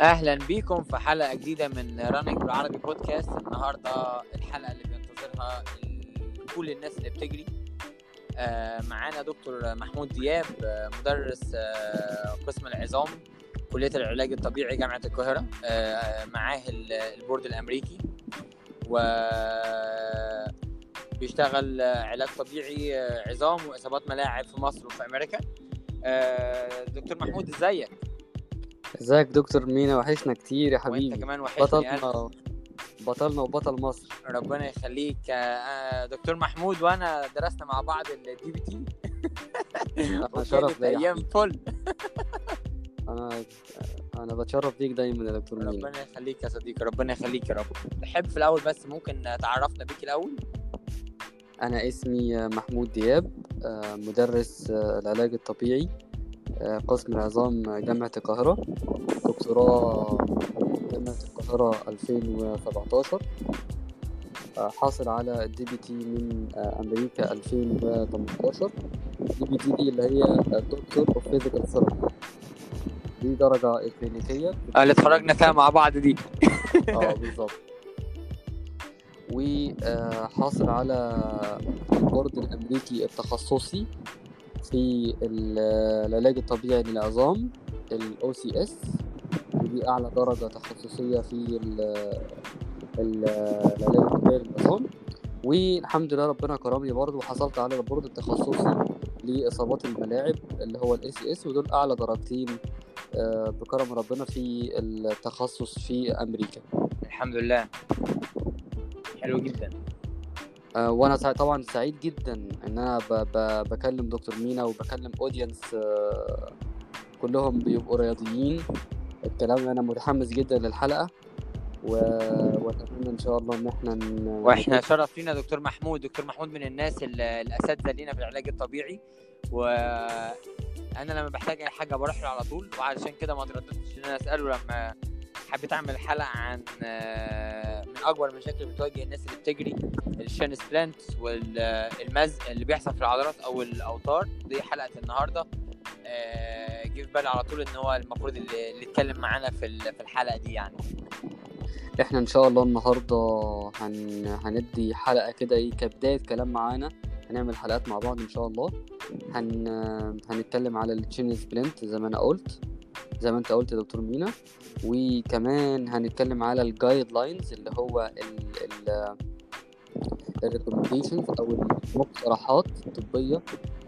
أهلا بيكم في حلقة جديدة من Running بالعربي بودكاست النهارده الحلقة اللي بينتظرها كل الناس اللي بتجري. آه، معانا دكتور محمود دياب مدرس آه، قسم العظام كلية العلاج الطبيعي جامعة القاهرة. آه، معاه ال- البورد الأمريكي. و بيشتغل علاج طبيعي عظام وإصابات ملاعب في مصر وفي أمريكا. دكتور محمود إزيك؟ ازيك دكتور مينا؟ وحشنا كتير يا وانت حبيبي. كمان وحشني ألف. بطلنا بطلنا وبطل مصر. ربنا يخليك. آه، دكتور محمود وانا درسنا مع بعض ال DPT شرف ليا. أيام. فل. أنا أنا بتشرف بيك دايما يا دكتور مينا. ربنا يخليك يا صديقي ربنا يخليك يا رب. تحب في الأول بس ممكن تعرفنا بيك الأول؟ أنا اسمي محمود دياب آه، مدرس آه، العلاج الطبيعي. آه، قسم العظام جامعة القاهرة دكتوراه جامعة القاهرة 2017 آه، حاصل على ال DPT من آه، أمريكا 2018 ال DPT دي اللي هي Doctor of Physical Therapy دي درجة إكلينيكية. اللي اتخرجنا فيها مع بعض دي. آه بالظبط. وحاصل على البورد الأمريكي التخصصي. في ال- العلاج الطبيعي للعظام ال OCS ودي أعلى درجة تخصصية في ال- ال- العلاج الطبيعي للعظام. والحمد لله ربنا كرمني برضه وحصلت على البورد التخصصي لإصابات الملاعب اللي هو ال SCS ودول أعلى درجتين آه، بكرم ربنا في التخصص في أمريكا. الحمد لله. حلو جدا. وأنا سع- طبعا سعيد جدا إن أنا. بكلم دكتور مينا وبكلم اودينس كلهم بيبقوا رياضيين الكلام أنا متحمس جدا للحلقة و... وأتمنى إن شاء الله إن إحنا ن... وإحنا شرف لينا دكتور محمود دكتور محمود من الناس ال- الأساتذة لينا في العلاج الطبيعي وأنا لما بحتاج أي حاجة بروح له على طول وعلشان كده ما ترددتش إن أنا أسأله لما حبيت أعمل حلقة عن آه، من أكبر المشاكل اللي بتواجه الناس اللي بتجري ال shin splint والمزق اللي بيحصل في العضلات أو الأوتار. دي حلقة النهارده. آه، جه في بالي على طول إن هو المفروض اللي يتكلم معانا في ال- في الحلقة دي يعني. إحنا إن شاء الله النهارده هن... هندي حلقة كده إيه كبداية كلام معانا. هنعمل حلقات مع بعض إن شاء الله. هن... هنتكلم على ال shin splint زي ما أنا قلت. زي ما أنت قلت يا دكتور مينا. وكمان هنتكلم على ال guidelines اللي هو ال ال ال recommendations أو المقترحات الطبية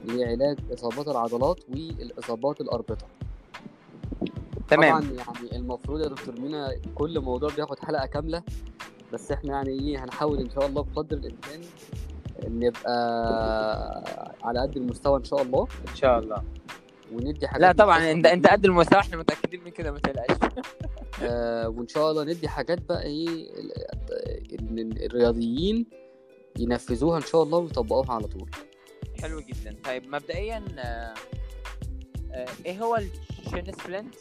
لعلاج إصابات العضلات والإصابات الأربطة. تمام. طبعا يعني المفروض يا دكتور مينا كل موضوع بياخد حلقة كاملة بس إحنا يعني إيه هنحاول إن شاء الله بقدر الإمكان نبقى على قد المستوى إن شاء الله. إن شاء الله. وندي حاجات لا طبعا انت أنت قد المستوى إحنا متأكدين من كده ما تقلقش. آه وإن شاء الله ندي حاجات بقى إيه ال- الرياضيين ينفذوها إن شاء الله ويطبقوها على طول. حلو جدا. طيب مبدئيا آه، آه، إيه هو الشين سبلنت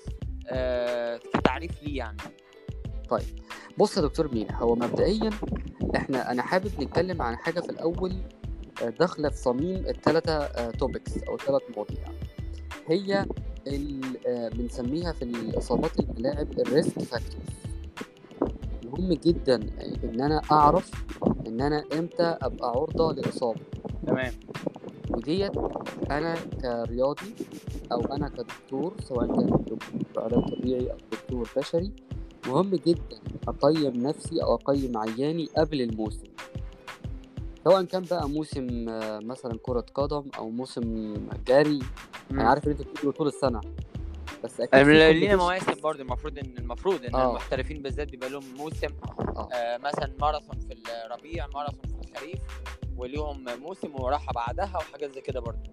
آه، كتعريف ليه يعني. بص يا دكتور مينا هو مبدئيا إحنا أنا حابب نتكلم عن حاجة في الأول آه، داخلة في صميم الثلاثه topics أو الثلاث مواضيع. هي آه، بنسميها في الإصابات الملاعب ال risk factors مهم جدا إن أنا أعرف إن أنا إمتى أبقى عرضة لإصابة. تمام. وديت أنا كرياضي أو أنا كدكتور سواء كان دكتور علاج طبيعي أو دكتور بشري مهم جدا أقيم نفسي أو أقيم عياني قبل الموسم. سواء كان بقى موسم آه، مثلا كرة قدم أو موسم جري أنا عارف ان أنتوا بتجروا طول السنة بس أكيد لينا. مواسم برضه المفروض إن المفروض إن آه. المحترفين بالذات بيبقى لهم موسم آه. آه مثلا ماراثون في الربيع ماراثون في الخريف وليهم موسم وراحة بعدها وحاجات زي كده برضه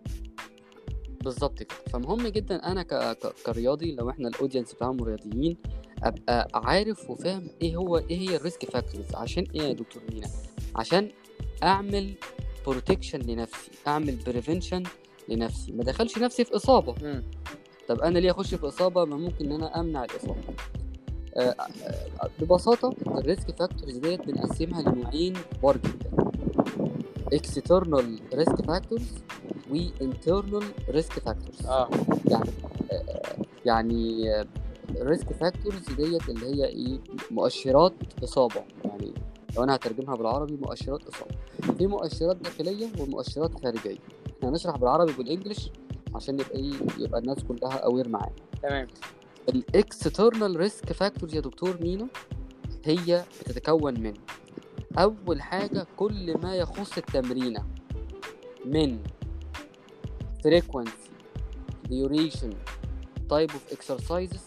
بالظبط كده فمهم جدا أنا ك... ك... كرياضي لو إحنا الاودينس بتاعهم رياضيين أبقى عارف وفاهم إيه هو إيه هي ال risk factors عشان إيه يا دكتور مينا عشان أعمل protection لنفسي أعمل prevention لنفسي ما دخلش نفسي في إصابة. طب أنا ليه أخش في إصابة؟ ما ممكن إن أنا أمنع الإصابة. آه، آه، ببساطة ال risk factors ديت بنقسمها لنوعين كبار جدا external risk factors و internal risk factors. آه. يعني آه، يعني آه، ال risk factors ديت اللي هي إيه؟ مؤشرات إصابة. يعني لو أنا هترجمها بالعربي مؤشرات إصابة. في مؤشرات داخلية ومؤشرات خارجية. إحنا هنشرح بالعربي بال English عشان يبقى إيه يبقى الناس كلها aware معانا. تمام. ال external risk factors يا دكتور مينا هي بتتكون من أول حاجة كل ما يخص التمرينة من frequency duration type of exercises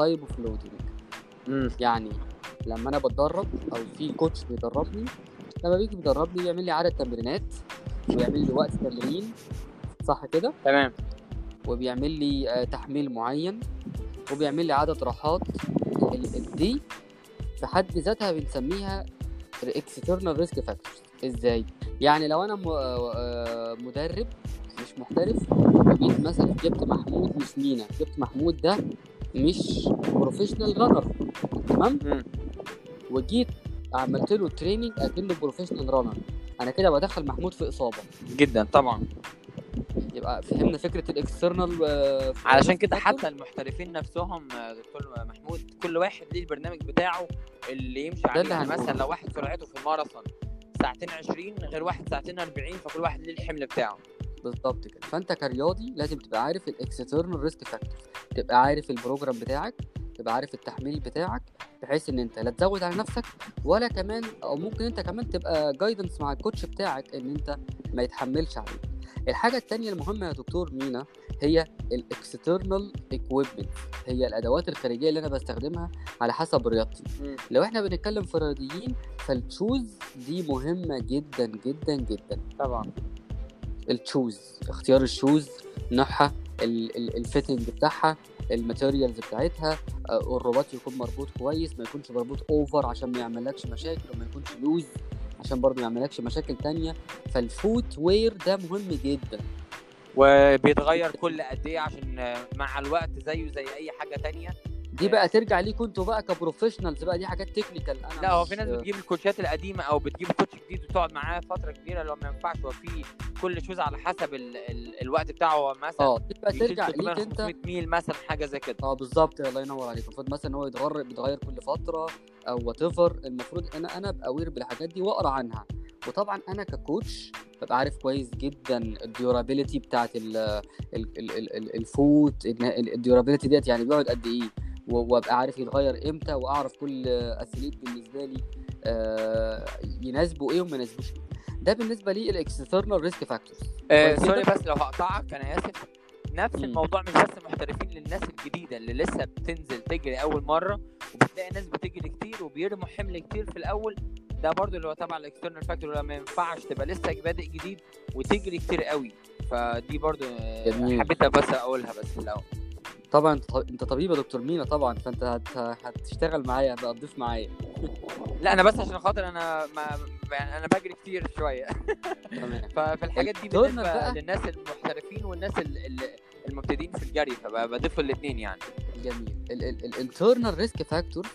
type of loading. يعني لما أنا بتدرب أو في كوتش بيدربني لما بيجي بيدربني بيعمل لي عدد تمرينات ويعمل لي وقت تمرين صح كده؟ تمام. وبيعمل لي آه، تحميل معين وبيعمل لي عدد راحات دي في حد ذاتها بنسميها external risk factors إزاي؟ يعني لو أنا آه، آه، مدرب مش محترف وجيت مثلا جبت محمود مش مينا جبت محمود ده مش professional runner تمام؟ وجيت عملت له training اكنه professional runner أنا كده بدخل محمود في إصابة. جدا طبعا. يبقى فهمنا فكرة ال external علشان كده حتى المحترفين نفسهم آه، دكتور محمود كل واحد ليه البرنامج بتاعه اللي يمشي عليه. يعني. مثلا لو واحد سرعته في الماراثون ساعتين 20 غير واحد ساعتين 40 فكل واحد ليه الحمل بتاعه. بالظبط كده. فأنت كرياضي لازم تبقى عارف ال external risk factor تبقى عارف ال program بتاعك تبقى عارف التحميل بتاعك بحيث إن أنت لا تزود على نفسك ولا كمان أو ممكن أنت كمان تبقى guidance مع ال coach بتاعك إن أنت ما يتحملش عليك. الحاجة التانية المهمة يا دكتور مينا هي ال external equipment هي الأدوات الخارجية اللي أنا بستخدمها على حسب رياضتي. لو إحنا بنتكلم في الرياضيين فال shoes دي مهمة جدا جدا جدا. طبعا. ال shoes اختيار ال shoes نوعها ال- ال- ال fitting بتاعها ال materials بتاعتها آه، الرباط يكون مربوط كويس ما يكونش مربوط over عشان ما يعملكش مشاكل وما يكونش loose عشان برضه ما يعملكش مشاكل تانية. فال footwear ده مهم جدا. وبيتغير كل قد إيه عشان آه، مع الوقت زيه زي أي حاجة تانية؟ دي بقى ترجع ليكوا أنتوا بقى ك professionals بقى دي حاجات technical أنا لا هو في ناس بتجيب الكوتشات القديمة أو بتجيب كوتش جديد وتقعد معاه فترة كبيرة لو ما ينفعش هو في كل shoes على حسب ال... ال... الوقت بتاعه مثلا آه دي بقى يشيل ترجع 300 ليك أنت. 500 ميل مثلا حاجة زي كده. آه بالظبط الله ينور عليك. المفروض مثلا إن هو يتغير بيتغير كل فترة أو وات المفروض أنا أنا أبقى aware بالحاجات دي وأقرأ عنها. وطبعا أنا ك coach ببقى عارف كويس جدا ال durability بتاعت ال ال ال ال ال ال foot ال durability ديت يعني بيقعد قد إيه. وابقى عارف يتغير إمتى واعرف كل athlete بالنسبة لي آه يناسبه إيه وما يناسبوش إيه ده بالنسبة لي ال external risk factors آه sorry؟ بس لو هقطعك أنا آسف نفس. الموضوع مش بس محترفين للناس الجديدة اللي لسه بتنزل تجري أول مرة وبتلاقي ناس بتجري كتير وبيرموا حمل كتير في الأول ده برضو اللي هو تبع ال external factor لما ينفعش تبقى لسه بادئ جديد وتجري كتير قوي فدي برضو آه، جميل. حبيت بس أقولها بس في الأول طبعا أنت طبيب يا دكتور مينا طبعا فأنت هت... هتشتغل معايا بقى تضيف معايا. لا أنا بس عشان خاطر أنا ما يعني أنا بجري كتير شوية. ففي الحاجات دي بالنسبة بقى- للناس المحترفين والناس ال- ال- المبتدئين في الجري فبضيف الاثنين يعني. جميل. ال internal risk factors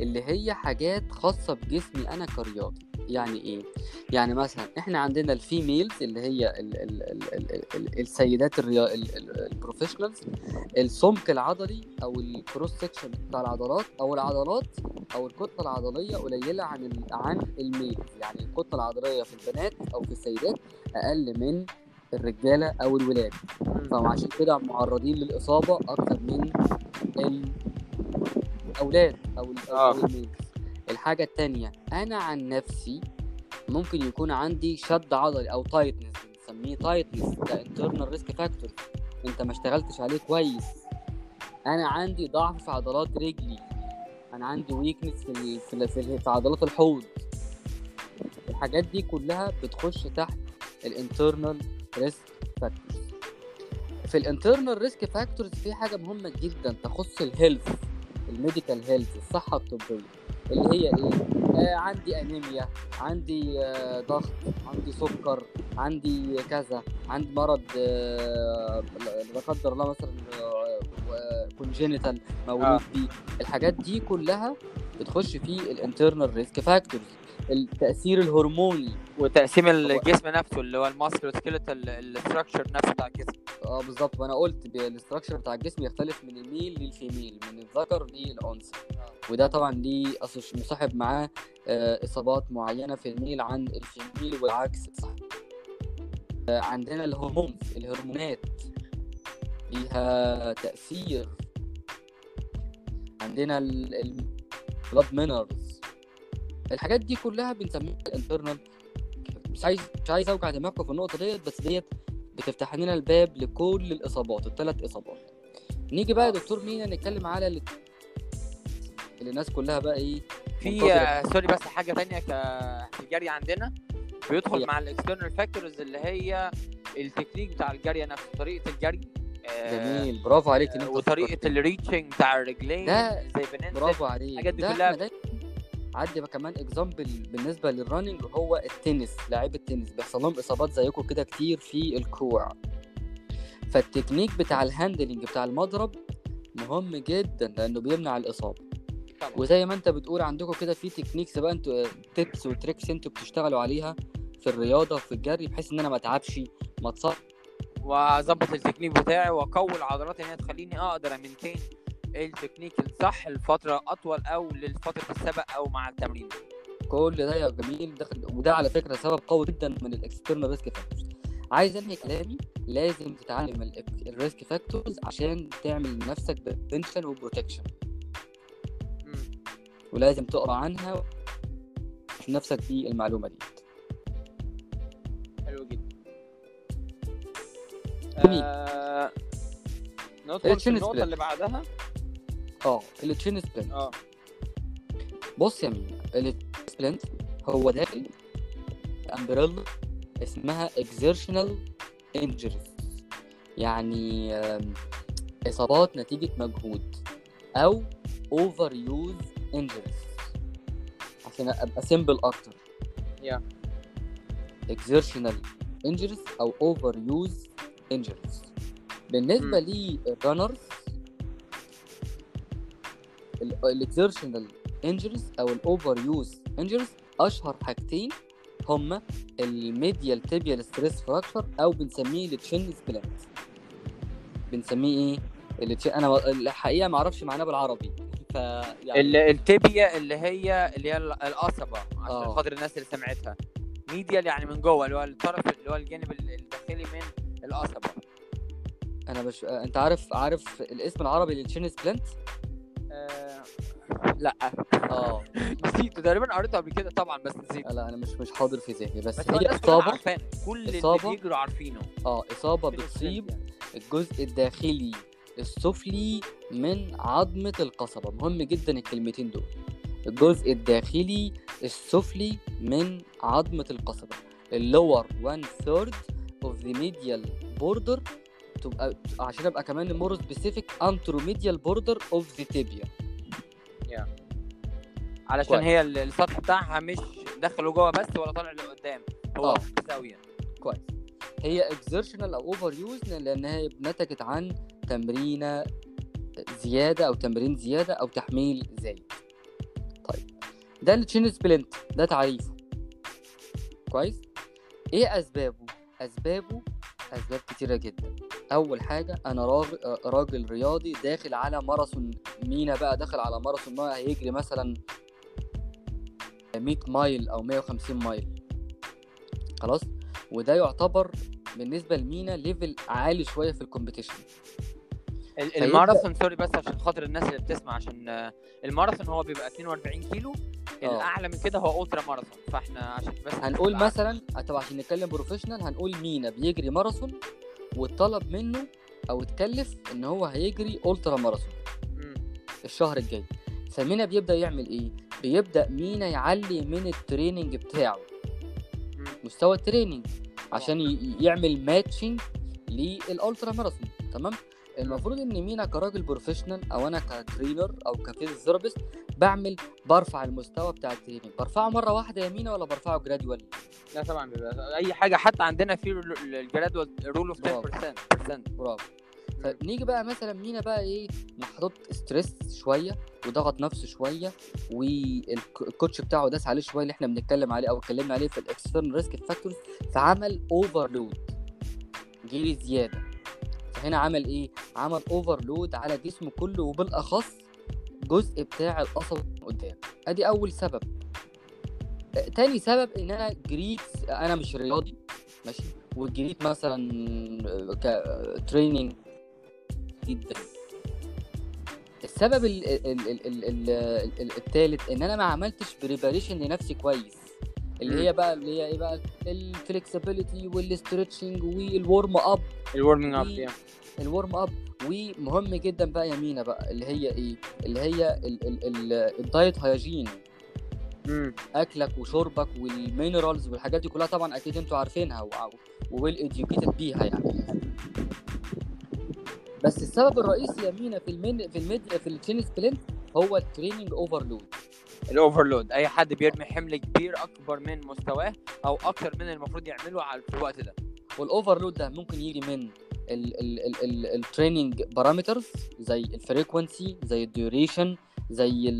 اللي هي حاجات خاصة بجسمي أنا كرياضي. يعني إيه؟ يعني مثلا إحنا عندنا ال females اللي هي ال ال ال ال ال السيدات ال professionals السمك العضلي أو ال cross section بتاع العضلات أو العضلات أو الكتلة العضلية قليلة عن عن ال male يعني الكتلة العضلية في البنات أو في السيدات أقل من الرجالة أو الولاد. فعشان كده معرضين للإصابة أكتر من الأولاد أو ال- آه. الحاجة التانية. أنا عن نفسي ممكن يكون عندي شد عضلي أو tightness بنسميه tightness ده internal risk factor. أنت ما اشتغلتش عليه كويس. أنا عندي ضعف في عضلات رجلي. أنا عندي weakness في في, في عضلات الحوض. الحاجات دي كلها بتخش تحت ال internal risk factors في ال internal risk factors في حاجة مهمة جدا تخص ال health ال medical health الصحة الطبية اللي هي إيه؟ آه عندي أنيميا عندي آه ضغط عندي سكر عندي كذا عندي مرض آه لا قدر الله مثلا congenital مولود آه. بيه الحاجات دي كلها بتخش في ال internal risk factors التاثير الهرموني وتقسيم الجسم نفسه اللي هو ال musculoskeletal ال structure نفسه بتاع الجسم. آه بالظبط. وأنا قلت ال structure بتاع الجسم يختلف من ال male لل female من الذكر للأنثى. وده طبعا ليه مصاحب معاه آه، إصابات معينة في ال male عن ال female والعكس. صح آه، عندنا ال hormones الهرمونات ليها تأثير. عندنا ال blood minerals الحاجات دي كلها بنسميها ال internal مش عايز مش عايز أوجع دماغكم في النقطة ديت بس ديت بتفتح لنا الباب لكل الإصابات الثلاث إصابات نيجي بقى يا دكتور مينا نتكلم على اللي اللي الناس كلها بقى إيه في. آه، sorry بس حاجة تانية ك في الجري عندنا بيدخل. مع ال external factors اللي هي التكنيك بتاع الجري نفسه طريقة الجري آه، جميل برافو عليك آه، وطريقة. ال reaching بتاع الرجلين ده زي بننزل برافو عليك الحاجات دي كلها بقى كمان example بالنسبة لل running هو التنس لاعيبه التنس. بيحصل لهم إصابات زيكم كده كتير في الكوع. فالتكنيك بتاع ال handling بتاع المضرب مهم جدا لأنه بيمنع الإصابة. وزي ما أنت بتقول عندكم كده في techniques بقى أنتوا tips و tricks أنتوا بتشتغلوا عليها في الرياضة وفي الجري بحيث إن أنا ما أتعبش ما أتصاب. وأظبط التكنيك بتاعي وأقوي العضلات إن هي تخليني أقدر أ maintain. ال technique الصح لفترة أطول أو لفتره السبق أو مع التمرين كل ده يا جميل دخل وده على فكرة سبب قوي جدا من ال external risk factors عايز انهي كلامي لازم تتعلم ال risk factors عشان تعمل لنفسك prevention و protection. ولازم تقرأ عنها في نفسك في المعلومة دي حلو جدا. آه... ندخل في النقطة. اللي بعدها آه ال shin splint. آه. بص يا مينا ال shin splint هو داخل umbrella اسمها exertional injuries. يعني إصابات نتيجة مجهود أو overuse injuries. عشان أبقى simple أكتر. Yeah. exertional injuries أو overuse injuries. بالنسبة لل runners ال exertional injuries أو ال overuse injuries أشهر حاجتين هما ال medial tibial stress fracture أو بنسميه ال shin splint بنسميه إيه. أنا الحقيقة ما أعرفش معناه بالعربي. ف يعني ال- ال tibia اللي هي اللي هي ال- القصبة عشان آه. خاطر الناس اللي سمعتها. medial يعني من جوه اللي هو الطرف اللي هو الجانب ال- الداخلي من القصبة. أنا مش أنت عارف عارف الاسم العربي لل shin splint آه... لا. آه. نسيته تقريبا قريته قبل كده. طبعا بس نسيته. لا أنا مش مش حاضر في ذهني بس, بس هي إصابة كل اللي إصابة. بيجروا عارفينه. آه إصابة بتصيب يعني. الجزء الداخلي السفلي من عظمة القصبة. مهم جدا الكلمتين دول. الجزء الداخلي السفلي من عظمة القصبة. اللور 1 third of the medial border تبقى عشان أبقى كمان more specific anteromedial border of the tibia. علشان كويس. هي ال- السطح بتاعها مش داخل جوه بس ولا طالع لقدام. هو آه. زاوية. كويس. هي exertional أو over use لانها نتجت عن تمرينة زيادة أو تمرين زيادة أو تحميل زايد. طيب. ده التشين سبلنت ده تعريفه. كويس؟ إيه أسبابه؟ أسبابه أسباب كتيرة جدا. أول حاجة أنا راجل, راجل رياضي داخل على ماراثون مينا بقى داخل على ماراثون ما هيجري مثلا 100 mile أو 150 mile. خلاص؟ وده يعتبر بالنسبة لمينا level عالي شوية في ال competition الماراثون sorry بس عشان خاطر الناس اللي بتسمع عشان آه، الماراثون هو بيبقى 42 كيلو آه. الأعلى من كده هو ultra marathon فإحنا عشان بس هنقول مثلا طبعا عشان نتكلم professional هنقول مينا بيجري ماراثون واتطلب منه أو اتكلف إن هو هيجري ultra marathon. الشهر الجاي. فمينا بيبدأ يعمل إيه؟ بيبدأ مينا يعلي من ال training بتاعه. مستوى ال training. عشان يعمل matching لل ultra marathon تمام؟ المفروض إن مينا كراجل professional أو أنا ك trainer أو ك physiotherapist بعمل برفع المستوى بتاع ال training برفعه مرة واحدة يا مينا ولا برفعه gradual لا طبعا أي حاجة حتى عندنا في الجرادوال رول اوف 10% برافو. برافو. فنيجي بقى مثلا مينا بقى إيه محطوط stress شوية وضغط نفسه شوية وال coach بتاعه داس عليه شوية اللي إحنا بنتكلم عليه أو اتكلمنا عليه في ال external risk factors فعمل overload جري زيادة. فهنا عمل إيه؟ عمل overload على جسمه كله وبالأخص جزء بتاع القصب قدام. أدي أول سبب. آه، تاني سبب إن أنا جريت أنا مش رياضي ماشي؟ وجريت مثلا ك training جدا. السبب ال- ال- ال- ال- ال- ال- التالت إن أنا ما عملتش preparation لنفسي كويس. اللي. هي بقى اللي هي إيه بقى؟ الفلكسبيليتي والستريتشنج والورم اب الورمنج اب الورم اب ومهم جدا بقى يا مينا بقى اللي هي إيه؟ اللي هي ال- ال- ال- ال diet hygiene أكلك وشربك وال minerals والحاجات دي كلها طبعا أكيد أنتوا عارفينها و well educated بيها يعني. بس السبب الرئيسي يا مينا في ال main في ال med في ال shin splint هو ال training overload ال overload. اي حد بيرمي حمل كبير اكبر من مستواه أو أكتر من المفروض يعمله على في الوقت ده. وال overload ده ممكن يجي من ال training parameters زي ال frequency زي ال duration زي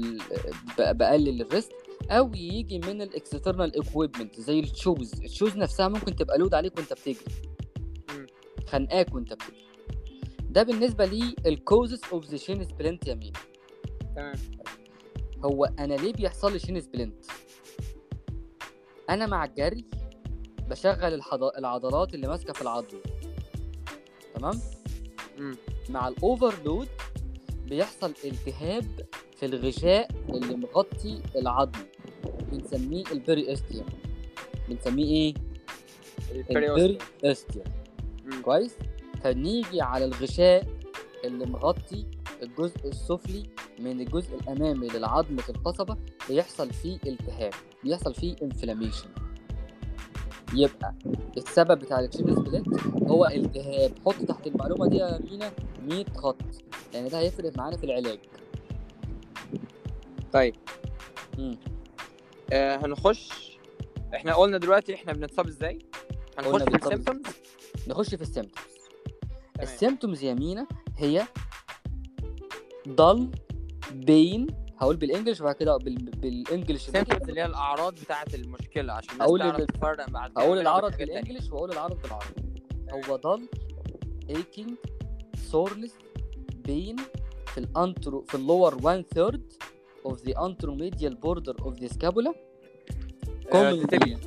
بقلل ال rest أو يجي من ال external equipment زي ال shoes ال shoes نفسها ممكن تبقى load عليك وانت بتجري. خانقاك وانت بتجري. ده بالنسبة لي ال causes of the shin splint يا مين تمام. هو أنا ليه بيحصل لي shin splint؟ أنا مع الجري بشغل الحض... العضلات اللي ماسكة في العظم تمام؟ مم. مع ال overload بيحصل التهاب في الغشاء اللي مغطي العظم بنسميه ال periosteum. بنسميه إيه؟ ال periosteum. مم. كويس؟ فنيجي على الغشاء اللي مغطي الجزء السفلي من الجزء الأمامي للعظمة القصبة بيحصل فيه التهاب بيحصل فيه inflammation يبقى السبب بتاع ال shin splint هو التهاب. حط تحت المعلومة دي يا مينا 100 خط يعني ده هيفرق معانا في العلاج. طيب. مم. آه هنخش إحنا قلنا دلوقتي إحنا بنتصاب إزاي؟ هنخش في. ال symptoms نخش في ال symptoms تمام. ال symptoms يا مينا هي ضل بين هقول بالإنجلش وبعد كده بال... بالإنجلش. السيمبتومز اللي هي الأعراض بتاعه المشكلة عشان الناس تعرف ال- تفرق بعد بين العرض. بالإنجلش واقول العرض بالعربي. هو ضل aching soreness pain في الانترو في اللور 1 third of the anteromedial border of the scapula. آه، commonly تبيا.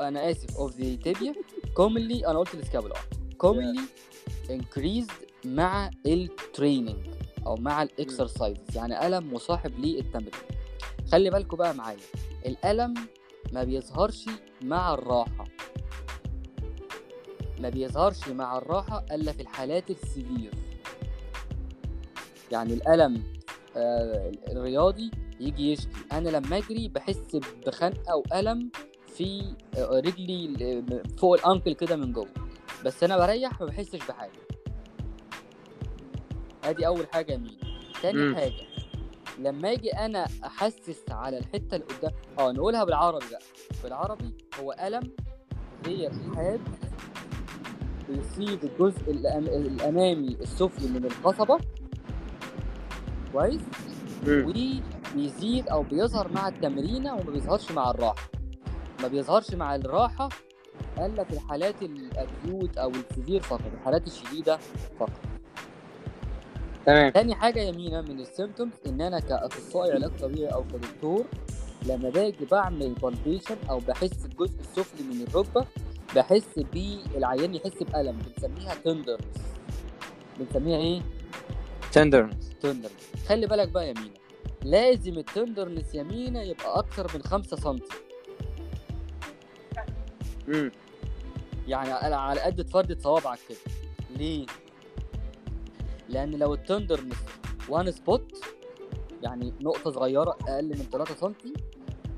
أنا آسف. Of the tibia. Commonly أنا قلت السكابولا commonly increased مع ال training أو مع ال exercise يعني الم مصاحب للتمرين خلي بالكوا بقى معايا الالم ما بيظهرش مع الراحة. ما بيظهرش مع الراحة إلا في الحالات ال severe. يعني الالم آه الرياضي يجي يشكي أنا لما أجري بحس بخنقة وألم في آه، رجلي ل- فوق الأنكل كده من جوه. بس أنا بريح ما بحسش بحاجة. ادي اول حاجة مين تاني مم. حاجة لما أجي أنا احسس على الحتة اللي قدام آه نقولها بالعربي بقى. بالعربي هو الم هي التهاب بيصيب الجزء الأم- الأمامي السفلي من القصبة. كويس. وبيزيد أو بيظهر مع التمرينة وما بيظهرش مع الراحة. ما بيظهرش مع الراحة الا في الحالات ال acute أو ال severe فقط الحالات الشديدة فقط. تمام. تاني حاجة يا مينا من ال symptoms إن أنا كأخصائي علاج طبيعي أو كدكتور لما باجي بعمل palpation أو بحس الجزء السفلي من الركبة بحس بالعيان يحس بألم بنسميها tenderness بنسميها إيه؟ tenderness tenderness خلي بالك بقى يا مينا لازم ال tenderness يا مينا يبقى أكتر من 5 سم امم يعني على قد فردة صوابعك كده. ليه؟ لأن لو ال tenderness one spot يعني نقطة صغيرة أقل من 3 سم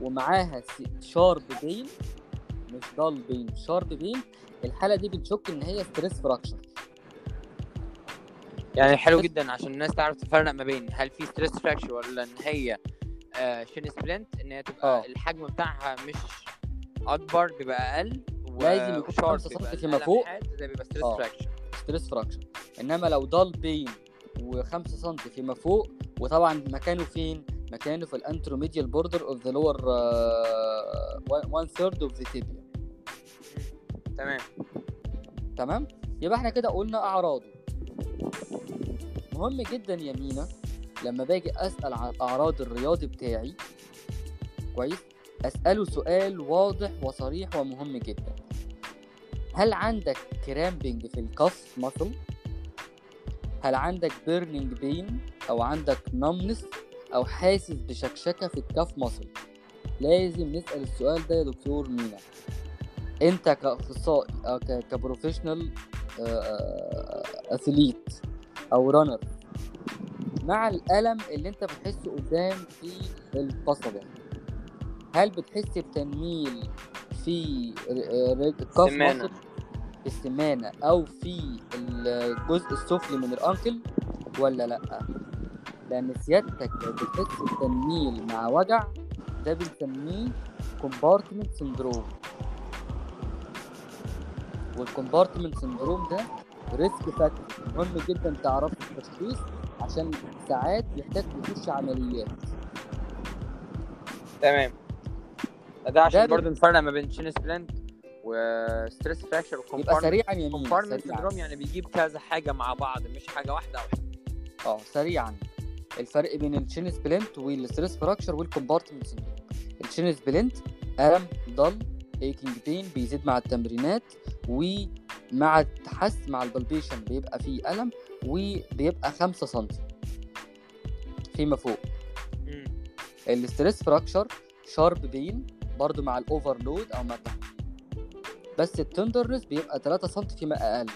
ومعاها sharp pain مش dull pain sharp pain الحالة دي بنشك إن هي stress fracture يعني حلو جدا عشان الناس تعرف تفرق ما بين هل في stress fracture ولا إن هي آه shin splint إن هي تبقى آه. الحجم بتاعها مش أكبر بيبقى أقل لازم يكون و sharp 5 بيبقى سم فيما فوق. ده بيبقى stress آه. fracture stress fracture إنما لو dull pain و5 سم فيما فوق وطبعا مكانه فين؟ مكانه في ال anteromedial border of the lower 1 third of the tibia تمام. تمام؟ يبقى إحنا كده قلنا أعراضه. مهم جدا يا مينا لما باجي أسأل عن اعراض الرياضي بتاعي كويس؟ أسأله سؤال واضح وصريح ومهم جدا. هل عندك cramping في ال calf muscle هل عندك burning pain أو عندك numbness أو حاسس بشكشكة في ال calf muscle لازم نسأل السؤال ده يا دكتور مينا. أنت كأخصائي أو ك professional athlete أو runner مع الألم اللي أنت بتحسه قدام في القصبه هل بتحس بتنميل في ر- ر- ال calf السمانة. muscle في السمانه أو في الجزء السفلي من ال ankle ولا لأ؟ لأن سيادتك لو بتحس بتنميل مع وجع ده بنسميه compartment syndrome وال compartment syndrome ده risk factor مهم جدا تعرفه في التشخيص عشان ساعات يحتاج تخش عمليات. تمام. ده عشان برضه نفرق ما بين shin splint و stress fracture يبقى سريعا يمين compartment سريعا. syndrome يعني بيجيب كذا حاجة مع بعض مش حاجة واحدة أو آه سريعا. الفرق بين ال shin splint وال stress fracture وال compartment syndrome. ال shin splint الم dull aching pain بيزيد مع التمرينات ومع التحس مع ال palpation بيبقى فيه ألم وبيبقى 5 سم فيما فوق. ال stress fracture sharp pain برضو مع ال overload أو مع بس ال tenderness بيبقى 3 سم فيما أقل.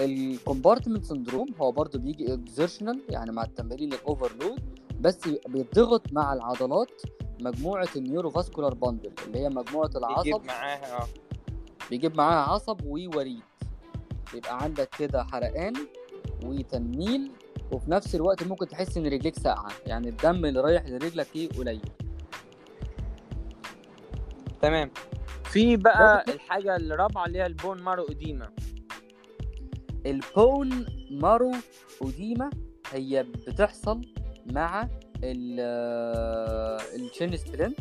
ال compartment syndrome هو برضو بيجي exertional يعني مع التمارين ال overload بس بيضغط مع العضلات مجموعة ال neurovascular bundle اللي هي مجموعة العصب. بيجيب معاها آه. بيجيب معاها عصب ووريد. يبقى عندك كده حرقان وتنميل وفي نفس الوقت ممكن تحس إن رجليك ساقعة يعني الدم اللي رايح لرجلك إيه قليل. تمام. في بقى الحاجة الرابعة اللي هي ال bone marrow edema ال bone marrow edema هي بتحصل مع ال shin splint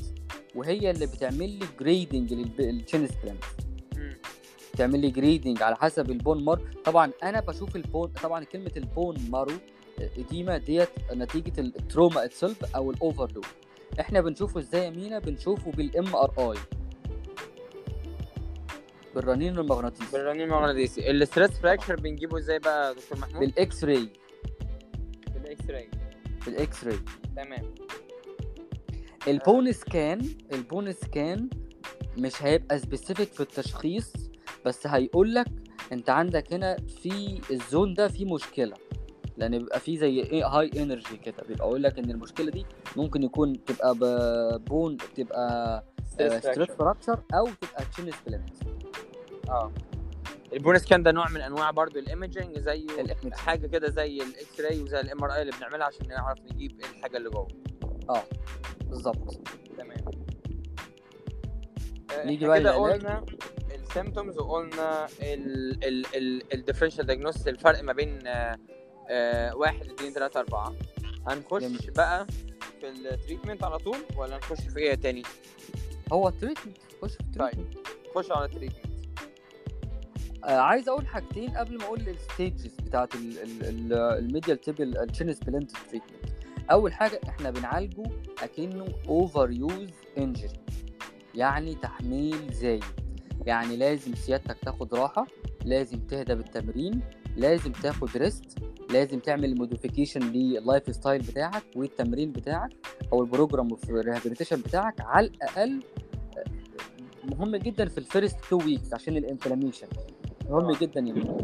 وهي اللي بتعمل لي grading لل shin splint تعمل لي grading على حسب ال bone marrow. طبعا أنا بشوف ال bone طبعا كلمة ال bone marrow edema ديت نتيجة ال trauma itself أو ال overload إحنا بنشوفه إزاي يا مينا؟ بنشوفه بال MRI بالرنين المغناطيسي. بالرنين المغناطيسي. ال stress fracture بنجيبه إزاي بقى يا دكتور محمود؟ بال X-ray بال X-ray بال X-ray تمام. ال bone scan ال bone scan مش هيبقى specific في التشخيص بس هيقول لك أنت عندك هنا في ال zone ده في مشكلة. لأن بيبقى في زي إيه high energy كده. بيبقى يقول لك إن المشكلة دي ممكن يكون تبقى bone تبقى stress stress fracture أو تبقى shin splint آه. ال bone scan ده نوع من أنواع برضو ال imaging ال imaging. حاجة كده زي ال X-ray وزي ال MRI اللي بنعملها عشان نعرف نجيب الحاجة اللي جوه. بالظبط. تمام. آه، نيجي بقى كده. قلنا ال symptoms وقلنا ال differential diagnosis الفرق ما بين آه، واحد اتنين تلاتة أربعة هنخش جميل. بقى في ال treatment على طول ولا نخش في إيه تاني؟ هو treatment خش في طيب. ال treatment نخش على ال treatment آه عايز أقول حاجتين قبل ما أقول ال stages بتاعت ال medial tibial ال shin splint treatment أول حاجة إحنا بنعالجه أكنه overuse injury يعني تحميل زايد يعني لازم سيادتك تاخد راحة لازم تهدى بالتمرين لازم تاخد rest لازم تعمل modification لل lifestyle بتاعك والتمرين بتاعك أو ال program ال rehabilitation بتاعك على الأقل مهم جدا في ال first two weeks عشان ال inflammation مهم آه. جدا يا مينا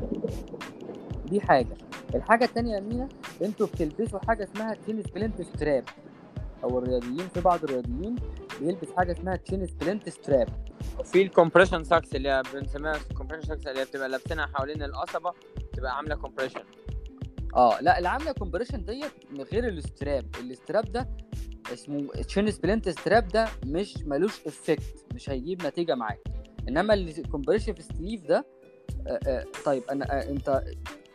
دي حاجة. الحاجة الثانية يا مينا أنتوا بتلبسوا حاجة اسمها shin splint strap أو الرياضيين في بعض الرياضيين بيلبس حاجة اسمها shin splint strap وفي الكومبريشن ساكس اللي هي بنسميها compression socks اللي هي بتبقى لابسينها حوالين القصبة. تبقى عاملة كومبريشن آه لا اللي عاملة compression ديت من غير ال strap ال strap ده اسمه shin splint strap ده مش ملوش effect مش هيجيب نتيجة معاك. إنما ال compressive sleeve ده آه آه طيب أنا آه أنت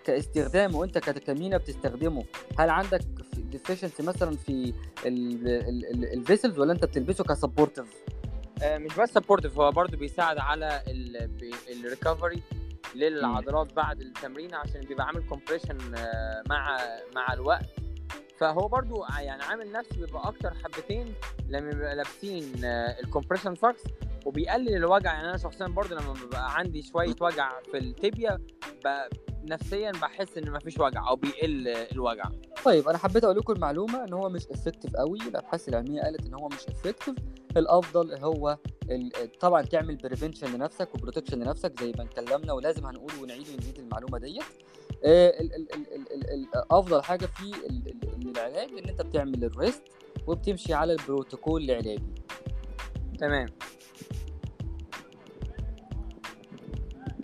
كاستخدام وأنت كمينا بتستخدمه هل عندك deficiency مثلا في ال vessels ولا أنت بتلبسه ك sportive مش بس sportive هو برضه بيساعد على ال recovery للعضلات بعد التمرين عشان بيبقى عامل compression مع مع الوقت. فهو برضو يعني عامل نفسه بيبقى أكتر حبتين لما بيبقى لابسين ال compression socks وبيقلل الوجع. يعني أنا شخصيا برضو لما بيبقى عندي شوية وجع في ب- نفسيا بحس إن مفيش وجع أو بيقل الوجع. طيب أنا حبيت أقول لكم المعلومة إن هو مش effective قوي. الأبحاث العلمية قالت إن هو مش effective الأفضل هو طبعا تعمل prevention لنفسك و protection لنفسك زي ما اتكلمنا ولازم هنقول ونعيد ونزيد المعلومة ديت. آه، افضل حاجة في ال- ال- ال- العلاج إن أنت بتعمل ال rest وبتمشي على البروتوكول العلاجي. تمام.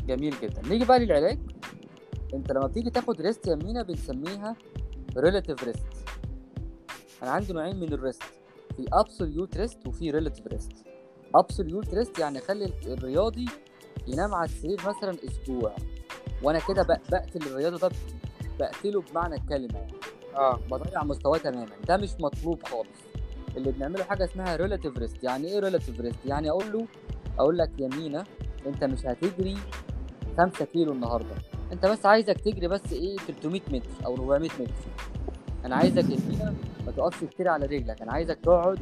جميل جدا. نيجي بقى للعلاج. أنت لما بتيجي تاخد rest يا مينا بنسميها relative rest أنا عندي نوعين من ال rest في absolute rest وفي relative rest absolute rest يعني خلي الرياضي ينام على السرير مثلا أسبوع. وأنا كده بق- بقتل الرياضي ده بقتله بمعنى الكلمة. يعني آه. بضيع مستواه تماما. ده مش مطلوب خالص. اللي بنعمله حاجة اسمها relative rest يعني إيه relative rest يعني أقول له أقول لك يا مينا أنت مش هتجري 5 كيلو النهارده. أنت بس عايزك تجري بس إيه 300 متر أو 400 متر. أنا عايزك يا مينا ما تقفش كتير على رجلك. أنا عايزك تقعد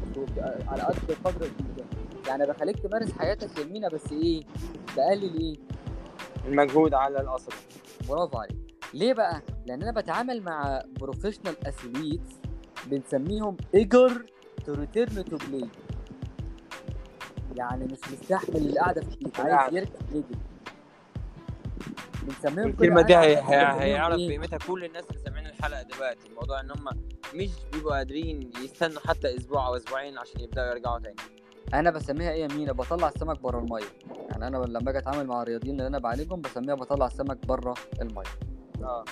على قد قدر الامكان. يعني بخليك تمارس حياتك يا مينا بس إيه؟ بقلل إيه المجهود على الأصل. برافو عليك. ليه بقى؟ لأن أنا بتعامل مع professional athletes بنسميهم eager to return to play يعني مش مستحمل القعدة في البيت عايز القعدة. يرجع يجري بنسميهم الكلمة دي هيعرف إيه؟ قيمتها. كل الناس اللي الحلقة دلوقتي. الموضوع إن هم مش بيبقوا قادرين يستنوا حتى أسبوع أو أسبوعين عشان يبدأوا يرجعوا تاني. أنا بسميها إيه يا مينا؟ بطلع السمك بره المية. يعني أنا لما باجي أتعامل مع الرياضيين اللي أنا بعالجهم بسميها بطلع السمك بره المية. آه.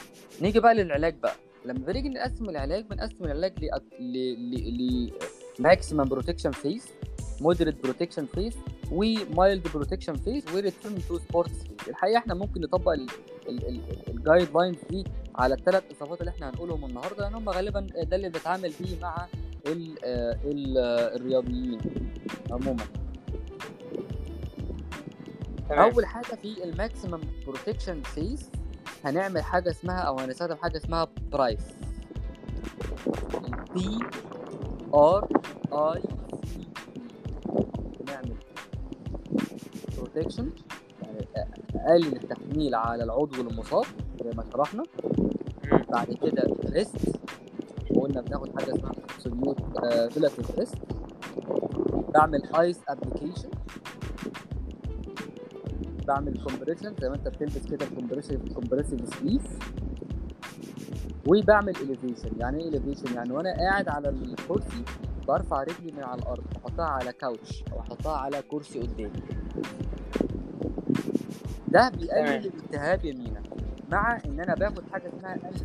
نيجي بقى للعلاج بقى. لما بنيجي نقسم العلاج بنقسم العلاج ل ل ل maximum protection phase moderate protection phase و mild protection phase و return to sports phase الحقيقة إحنا ممكن نطبق ال guidelines دي على الثلاث اصابات اللي إحنا هنقولهم النهارده لأن هم غالبا ده اللي بنتعامل بيه مع ال ال الرياضيين عموما. أول حاجة في ال maximum protection phase هنعمل حاجة اسمها أو هنستخدم حاجة اسمها PRICE P R I C E نعمل protection يعني أقلل التحميل على العضو المصاب. زي ما شرحنا. بعد كده rest وقلنا بناخد حاجة اسمها absolute relative rest بعمل ice application بعمل compression زي ما انت بتلبس كده ال compressive compressive sleeve وبعمل elevation يعني إيه elevation يعني وأنا قاعد على الكرسي برفع رجلي من على الأرض أحطها على كاوتش أو أحطها على كرسي قدامي. ده. بيقلل الالتهاب يا مينا مع إن أنا باخد حاجة اسمها anti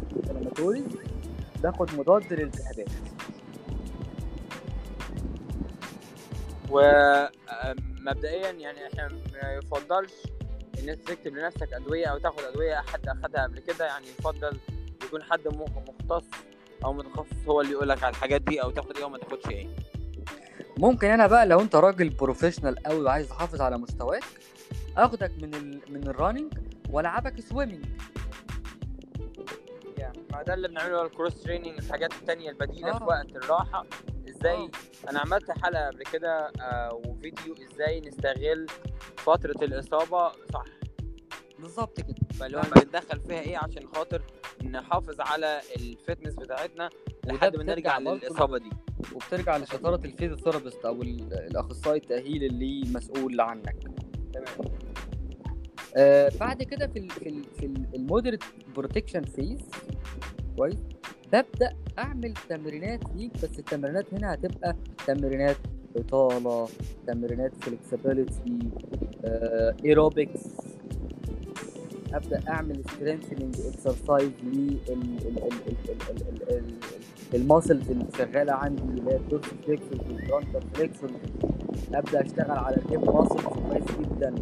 باخد مضاد للالتهابات. ومبدئيا يعني إحنا ما يفضلش إن أنت تكتب لنفسك أدوية أو تاخد أدوية حد أخدها قبل كده يعني يفضل يكون حد مختص أو متخصص هو اللي يقول لك على الحاجات دي أو تاخد إيه وما تاخدش إيه. ممكن أنا بقى لو أنت راجل professional قوي وعايز تحافظ على مستواك آخدك من ال... من ال running وألعبك swimming ما ده اللي بنعمله ال cross training الحاجات التانية البديلة آه. في وقت الراحة. إزاي؟ آه. أنا عملت حلقة قبل كده آه، وفيديو إزاي نستغل فترة الإصابة. صح. بالظبط كده. فاللي هو بنتدخل فيها إيه؟ عشان خاطر نحافظ على ال fitness بتاعتنا لحد ما نرجع للإصابة دي. وبترجع لشطارة ال physiotherapist أو ال- الأخصائي التأهيل اللي مسؤول عنك. تمام. آه بعد كده في ال في ال في ال moderate protection phase كويس. ببدا أعمل تمرينات ليك بس التمرينات هنا هتبقى تمرينات إطالة تمرينات flexibility aerobics ابدا اعمل strengthening exercise لل muscles اللي شغاله عندي اللي هي ال dorsiflexor وال plantar flexor ابدا اشتغل على ال hip muscles كويس جدا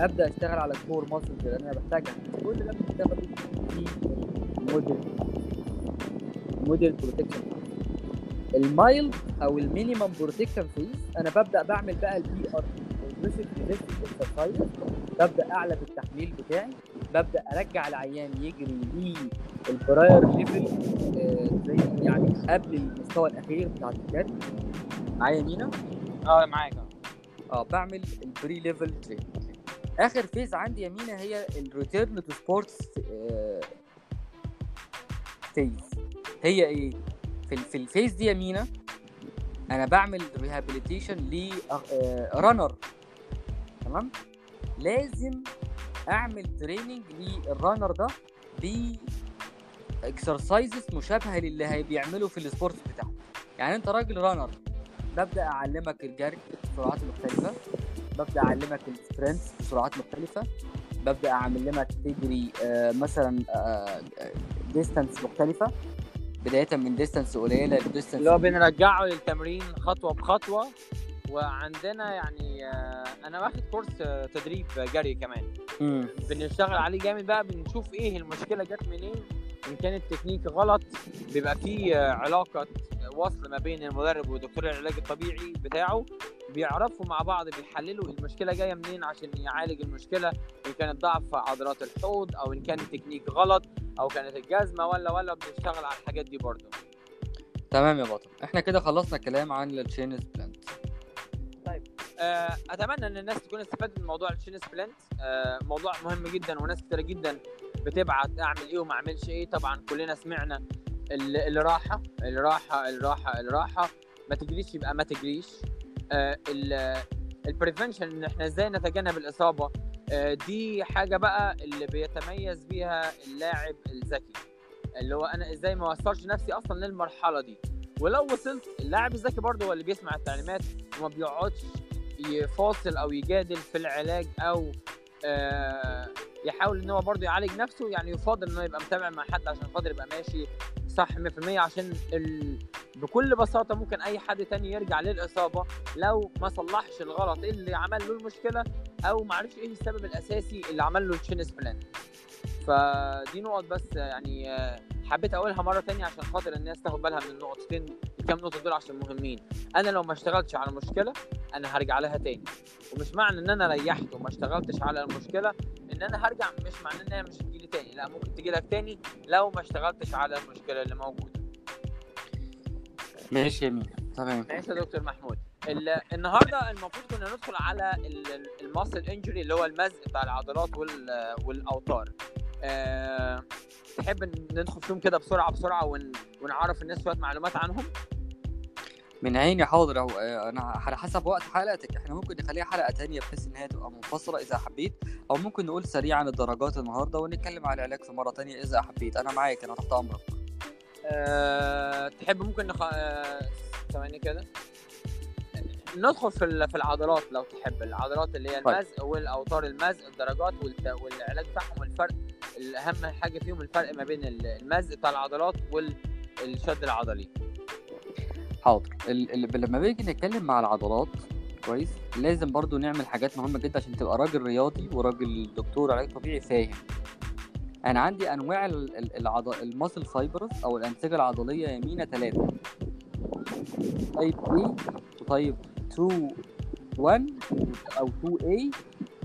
ابدا اشتغل على ال core muscles اللي أنا بحتاجها كل ده بنشتغل في ال moderate moderate protection ال mild أو ال minimum protection phase أنا ببدا بعمل بقى ال PRE ال progressive resistance exercise ببدأ أعلى بالتحميل بتاعي. ببدأ أرجع العيان يجري لل prior level زي يعني قبل المستوى الأخير بتاع الجري معايا مينا؟ آه معاك. آه بعمل ال prior level training آخر phase عندي يا مينا هي ال return to sports phase هي إيه؟ في في ال phase دي يا مينا أنا بعمل rehabilitation ل runner تمام؟ لازم أعمل training لل runner ده ب exercises مشابهة للي هي بيعمله في ال sport بتاعه. يعني أنت راجل runner ببدأ أعلمك الجري بسرعات مختلفة ببدأ أعلمك ال sprint بسرعات مختلفة ببدأ اعلمك تجري آه، مثلا distance مختلفة. بدايه من distance قليلة ل distance اللي هو بنرجعه للتمرين خطوة بخطوة. وعندنا يعني آه، أنا واخد course آه، تدريب جري كمان. مم. بنشتغل عليه جامد بقى بنشوف إيه المشكلة جت منين إن كان التكنيك غلط بيبقى في آه، علاقة وصل ما بين المدرب ودكتور العلاج الطبيعي بتاعه بيعرفوا مع بعض بيحللوا المشكلة جاية منين عشان يعالج المشكلة إن كانت ضعف في عضلات الحوض أو إن كان التكنيك غلط أو كانت الجزمة ولا ولا بنشتغل على الحاجات دي برضه. تمام يا بطل. إحنا كده خلصنا الكلام عن ال shins أتمنى إن الناس تكون استفادت من موضوع ال shin splint. آه، موضوع مهم جدا وناس كتير جدا بتبعت أعمل إيه وما أعملش إيه. طبعا كلنا سمعنا ال- الراحة الراحة الراحة الراحة. ما تجريش يبقى ما تجريش. البريفنشن إن إحنا إزاي نتجنب الإصابة. آه، دي حاجة بقى اللي بيتميز بيها اللاعب الذكي. اللي هو أنا إزاي ما اوصلش نفسي أصلا للمرحلة دي. ولو وصلت اللاعب الذكي برضه هو اللي بيسمع التعليمات وما بيقعدش يفاصل أو يجادل في العلاج أو آه، يحاول إن هو برضه يعالج نفسه يعني يفضل انه يبقى متابع مع حد عشان خاطر يبقى ماشي صح 100% عشان ال... بكل بساطة ممكن أي حد تاني يرجع للإصابة لو ما صلحش الغلط اللي عمل له المشكلة أو ما عرفش إيه السبب الأساسي اللي عمل له ال shin splint فدي نقط بس يعني آه، حبيت أقولها مرة تانية عشان خاطر الناس تاخد بالها من النقطتين الكام نقطة دول عشان مهمين. أنا لو ما اشتغلتش على مشكله أنا هرجع لها تاني. ومش معنى إن أنا ريحت وما اشتغلتش على المشكلة إن أنا هرجع مش معناه إن هي مش هتجيلي تاني. لا ممكن تجي لك تاني لو ما اشتغلتش على المشكلة اللي موجودة. ماشي يا مينا. تمام. ماشي يا دكتور محمود. ال- النهارده المفروض كنا ندخل على ال muscle injury اللي هو المزق بتاع العضلات وال- والأوتار. أه تحب ندخل فيهم كده بسرعة بسرعة ون... ونعرف الناس شوية معلومات عنهم؟ من عيني حاضر أهو. آه، أنا على حسب وقت حلقتك. إحنا ممكن نخليها حلقة تانية بحيث إن هي تبقى منفصلة إذا حبيت أو ممكن نقول سريعا الدرجات النهارده ونتكلم على العلاج في مرة تانية إذا حبيت. أنا معاك أنا تحت أمرك. أه تحب ممكن نخ... أه... ثواني كده. ندخل في في العضلات لو تحب. العضلات اللي هي طيب. المزق والأوتار المزق الدرجات. والعلاج بتاعهم والفرق. الأهم حاجة فيهم الفرق ما بين ال- المزق بتاع العضلات والشد العضلي. حاضر. لما بيجي نتكلم مع العضلات كويس لازم برضو نعمل حاجات مهمة جدا عشان تبقى راجل رياضي وراجل دكتور علاج طبيعي فاهم. أنا عندي أنواع ال- ال- العض... ال muscle fibers أو الأنسجة العضلية يا مينا ثلاثة type A و type 2 1 أو 2A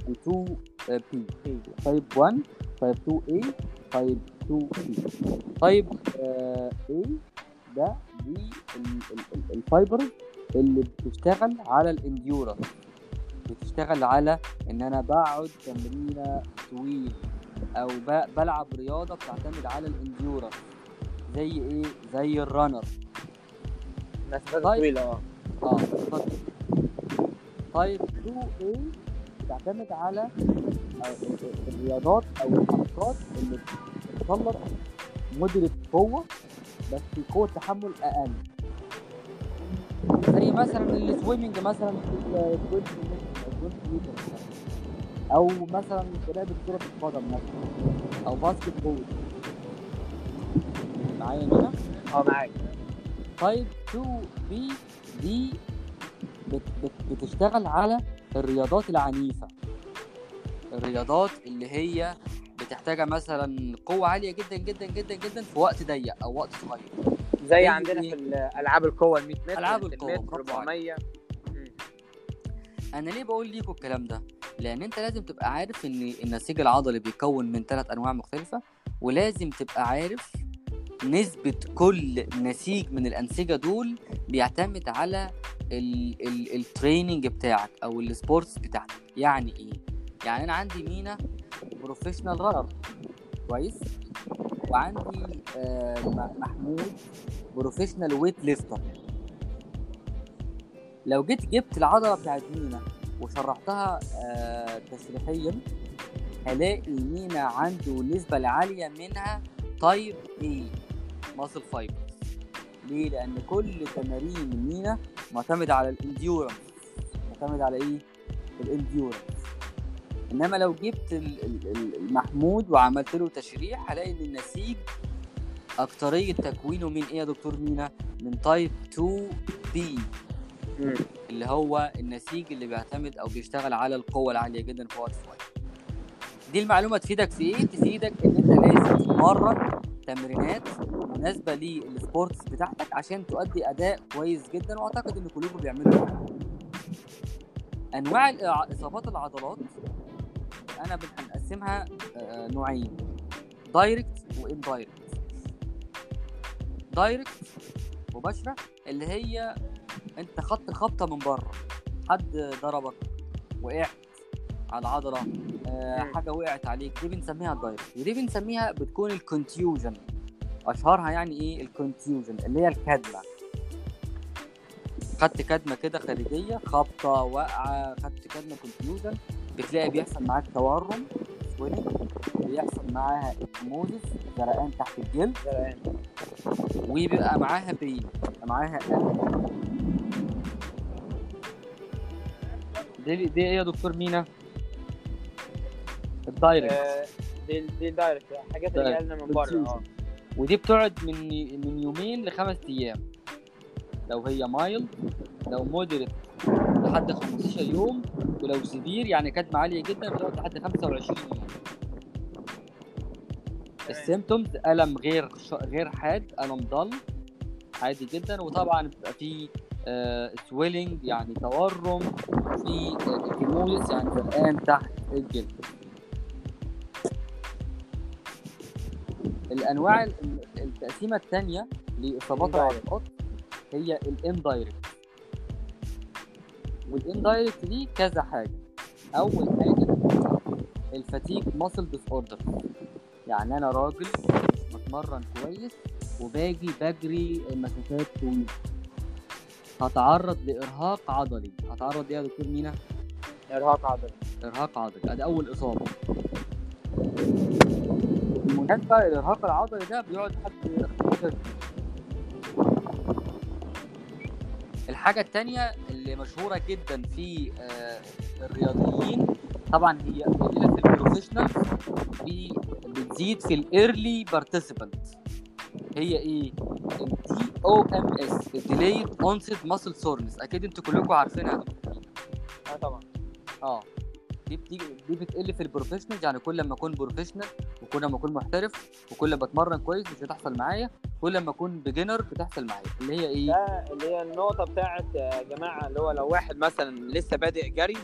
و 2 B type 1 type 2A type 2B type آه، A ده دي ال- ال- ال- ال fibers اللي بتشتغل على ال endurance. بتشتغل على إن أنا بقعد تمرينة طويل أو بلعب رياضة بتعتمد على ال endurance. زي إيه؟ زي ال runner مسافات طيب. طويلة آه. آه. طيب 2 a بتعتمد على الرياضات أو الحركات اللي بتتطلب مدرة قوة بس قوة تحمل أقل زي مثلا السويمنج مثلا في ال 20 متر أو 20 متر مثلاً. لعبة كرة القدم مثلا أو باسكت بول معايا هنا؟ آه معاك طيب 2 بي دي بت بت بتشتغل على الرياضات العنيفة. الرياضات اللي هي بتحتاج مثلا قوة عالية جدا جدا جدا جدا في وقت ضيق أو وقت صغير. زي زي عندنا إيه؟ في الالعاب القوة ال 100 متر ألعاب 200 القوة، متر برافو 400 مم. أنا ليه بقول ليكوا الكلام ده؟ لأن أنت لازم تبقى عارف إن النسيج العضلي بيتكون من ثلاث أنواع مختلفة ولازم تبقى عارف نسبة كل نسيج من الأنسجة دول بيعتمد على ال training بتاعك أو ال sports بتاعتك يعني إيه؟ يعني أنا عندي مينا professional runner كويس؟ وعندي آه محمود professional weight lifter لو جيت جبت العضلة بتاعت مينا وشرحتها آه تشريحيا هلاقي مينا عنده نسبة العالية منها type A muscle fibers ليه؟ لأن كل تمارين مينا معتمدة على ال endurance معتمدة على إيه؟ ال endurance إنما لو جبت ال- ال- ال- المحمود وعملت له تشريح هلاقي إن النسيج أكترية تكوينه من إيه يا دكتور مينا؟ من type 2 B اللي هو النسيج اللي بيعتمد أو بيشتغل على القوة العالية جدا في وقت صغير دي المعلومة تفيدك في إيه تفيدك إن أنت لازم تتمرن تمرينات مناسبه لل sports بتاعتك عشان تؤدي أداء كويس جدا وأعتقد إن كلكم بيعملوا. أنواع إصابات العضلات أنا هنقسمها نوعين direct و indirect direct مباشرة اللي هي أنت خدت خبطة من بره حد ضربك وقعت على العضلة آه. حاجة وقعت عليك دي بنسميها ال direct ودي بنسميها بتكون ال contusion أشهرها يعني إيه؟ ال contusion اللي هي الكدمة. خدت كدمة كده خارجية خبطة وقعة خدت كدمة contusion بتلاقي بيحصل معاك تورم swelling بيحصل معاها ecchymosis زرقان تحت الجلد. وبيبقى معاها بين معاها ألم. دي دي إيه يا دكتور مينا؟ ال direct. آه، دي دي ال direct الحاجات اللي direct. جاية لنا من بره آه. ودي بتقعد من من يومين لخمس أيام. لو هي mild لو moderate لحد 15 يوم ولو severe يعني كدمة عالية جدا بتقعد لحد 25 يوم. ال symptoms ألم غير ش... غير حاد ألم ضل عادي جدا. وطبعا بيبقى فيه swelling يعني تورم في ecchymosis يعني زرقان تحت الجلد. الأنواع ال- التقسيمة الثانية لإصابات. العضلات هي ال indirect وال indirect دي كذا حاجة. أول حاجة ال fatigue muscle disorder يعني أنا راجل بتمرن كويس وباجي بجري مسافات طويلة. هتعرض لإرهاق عضلي. هتعرض إيه يا دكتور مينا؟ إرهاق عضلي. إرهاق عضلي. أدي أول إصابة. بالمناسبه الارهاق العضلي ده بيقعد لحد 15 الحاجة التانية اللي مشهورة جدا في آه، الرياضيين طبعا هي في ال professional في بتزيد في ال early participant هي إيه؟ ال DOMS ال delayed onset muscle soreness أكيد أنتوا كلكم عارفينها. آه طبعا آه دي بتيجي دي بتقل في ال professional يعني كل ما أكون professional وكل ما أكون محترف وكل ما أتمرن كويس مش هتحصل معايا كل ما أكون beginner بتحصل معايا. اللي هي إيه؟ ده اللي هي النقطة بتاعت يا جماعة اللي هو لو واحد مثلا لسه بادئ جري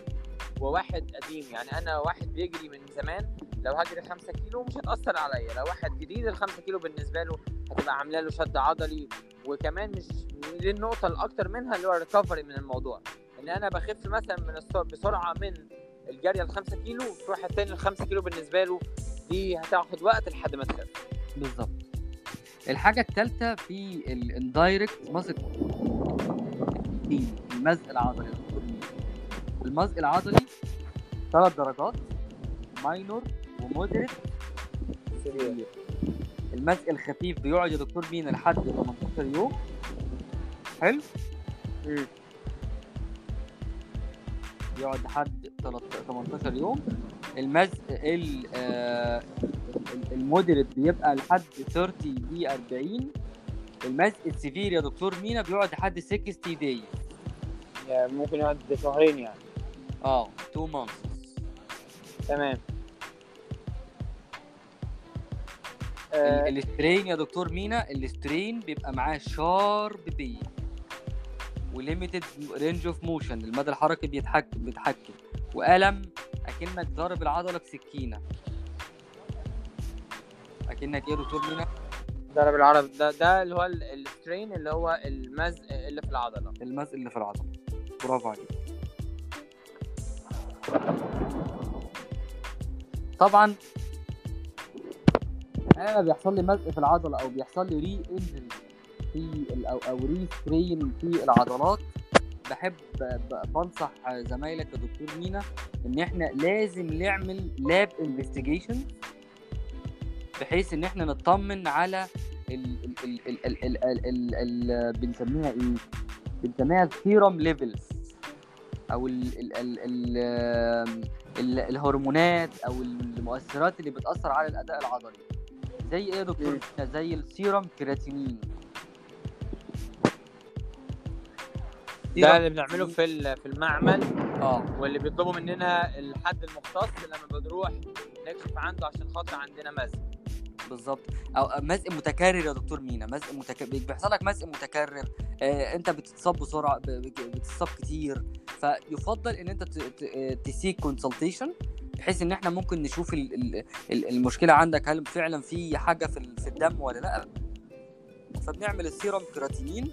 وواحد قديم يعني أنا واحد بيجري من زمان لو هجري 5 كيلو مش هتأثر عليا. لو واحد جديد ال 5 كيلو بالنسبة له هتبقى عاملة له شد عضلي. وكمان مش دي النقطة الأكتر منها اللي هو ال recovery من الموضوع. إن أنا بخف مثلا من السر... بسرعة من الجري ال 5 كيلو واحد تاني ال 5 كيلو بالنسبة له دي هتاخد وقت لحد ما تخف بالظبط. الحاجة الثالثة في ال indirect muscle المزق العضلي. يا دكتور مينا؟ المزق العضلي ثلاث درجات minor و moderate severe المزق الخفيف بيقعد يا دكتور مينا لحد 18 يوم. حلو؟ مم. يقعد لحد 13 18 يوم المزق ال- آه، ال- ال moderate بيبقى لحد 30 ل 40 المزق ال severe يا دكتور مينا بيقعد لحد 60 day يعني ممكن يقعد شهرين يعني. آه 2 months تمام. آه، ال strain يا دكتور مينا ال strain بيبقى معاه sharp pain و limited range of motion المدى الحركي بيتحكم بيتحكم. والم اكنك ضارب العضله بسكينه اكنك إيه يا دكتور مينا؟ ضرب العرض ده ده اللي هو ال- strain اللي هو المزق اللي في العضلة. المزق اللي في العضلة. برافو عليك. طبعا أنا بيحصل لي مزق في العضلة أو بيحصل لي re-injury في أو أو re-strain في العضلات. بحب بنصح زمايلك يا دكتور مينا ان إحنا لازم نعمل lab investigation بحيث ان إحنا نطمن على ال بنسميها إيه بنسميها ال serum levels أو ال ال ال الهرمونات أو المؤثرات اللي بتاثر على الاداء العضلي زي إيه يا دكتور زي ال serum creatinine ده اللي بنعمله في في المعمل. آه. واللي بيطلبوا مننا حد مختص لما بنروح نكشف عنده عشان خاطر عندنا مزق. بالظبط. أو مزق متكرر يا دكتور مينا مزق متكرر بيحصل لك مزق متكرر آه أنت بتتصاب بسرعة بتتصاب كتير. فيفضل إن أنت ت seek consultation بحيث إن إحنا ممكن نشوف ال- ال- ال- المشكلة عندك هل فعلا في حاجة في ال- في الدم ولا لأ. فبنعمل ال serum creatinine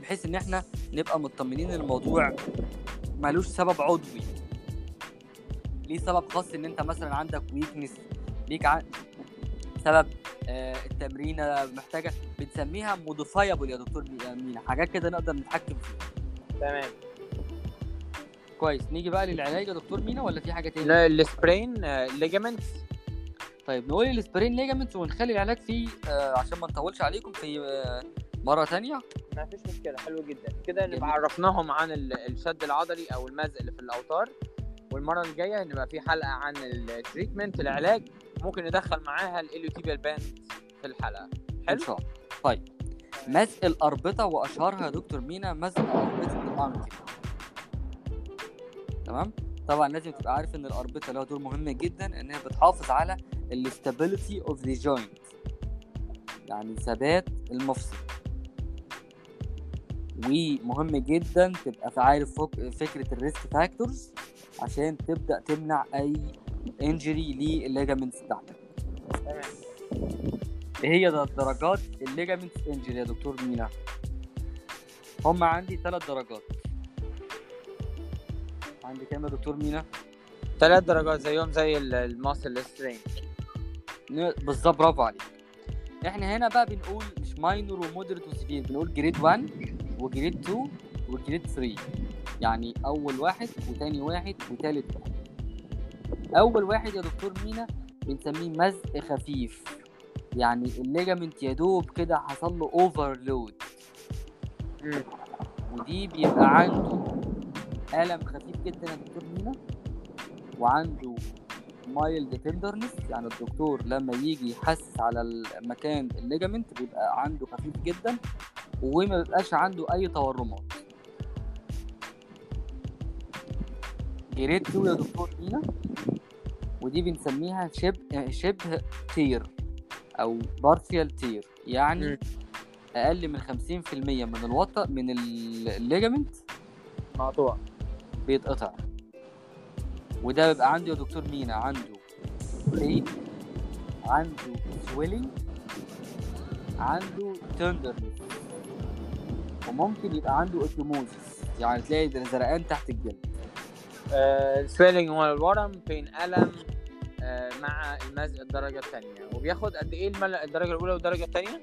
بحيث إن إحنا نبقى مطمنين إن الموضوع ملوش سبب عضوي. ليه سبب خاص إن أنت مثلا عندك weakness ليك ع... سبب آه التمرينه محتاجة بنسميها modifiable يا دكتور مينا حاجات كده نقدر نتحكم فيها. تمام. كويس. نيجي بقى للعلاج يا دكتور مينا ولا في حاجة تاني؟ لا ال sprain ligaments طيب نقول ال sprain ligament ونخلي العلاج فيه آه عشان ما نطولش عليكم في آه مرة تانية؟ ما فيش مشكلة حلو جدا. كده. نبقى عرفناهم عن ال- الشد العضلي أو المزق اللي في الأوتار. والمرة الجاية نبقى في حلقة عن ال treatment العلاج. ممكن ندخل معاها ال iliotibial band في الحلقة. إن حلو شاء الله. طيب. مزق الأربطة واشهرها يا دكتور مينا؟ مزق اربطه ال ankle تمام؟ طبعا لازم تبقى عارف إن الأربطة لها دور مهم جدا إن هي بتحافظ على ال stability of the joint يعني ثبات المفصل. ومهم جدا تبقى عارف فك- فكرة ال risk factors عشان تبدأ تمنع أي injury لل ligaments بتاعتك. تمام. إيه هي درجات ال ligament injury يا دكتور مينا؟ هم عندي ثلاث درجات. عندي كام يا دكتور مينا؟ ثلاث درجات زيهم زي ال- muscle strain بالظبط برافو عليك. إحنا هنا بقى بنقول مش minor و moderate و severe بنقول grade 1 و grade 2 و grade 3 يعني أول واحد وتاني واحد وتالت واحد. أول واحد يا دكتور مينا بنسميه مزق خفيف. يعني ال ligament يا دوب كده حصل له overload ودي بيبقى عنده ألم خفيف جدا يا دكتور مينا وعنده mild tenderness يعني الدكتور لما يجي يحسس على المكان ال ligament بيبقى عنده خفيف جدا. وما بيبقاش عنده أي تورمات. grade 2 يا دكتور مينا ودي بنسميها شبه شبه tear أو partial tear يعني. أقل من 50% من الوتر من ال ligament مقطوع. بيتقطع. وده بيبقى عنده يا دكتور مينا عنده بين عنده swelling عنده tenderness وممكن يبقى عنده ecchymosis يعني تلاقي زرقان تحت الجلد. ال swelling هو الورم بين ألم آه، مع المزق الدرجة الثانية وبياخد قد إيه المل... الدرجة الأولى والدرجة الثانية